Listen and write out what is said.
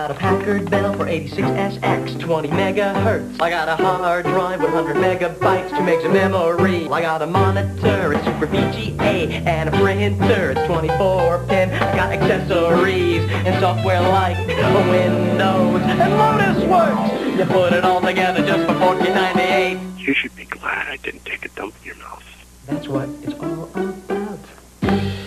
Got a Packard Bell 486SX, 20 megahertz. I got a hard drive with 100 megabytes, to make some memory. I got a monitor, it's Super VGA, and a printer, it's 24 pin. I got accessories and software like Windows and Lotus Works. You put it all together just for 14.98. You should be glad I didn't take a dump in your mouth. That's what it's.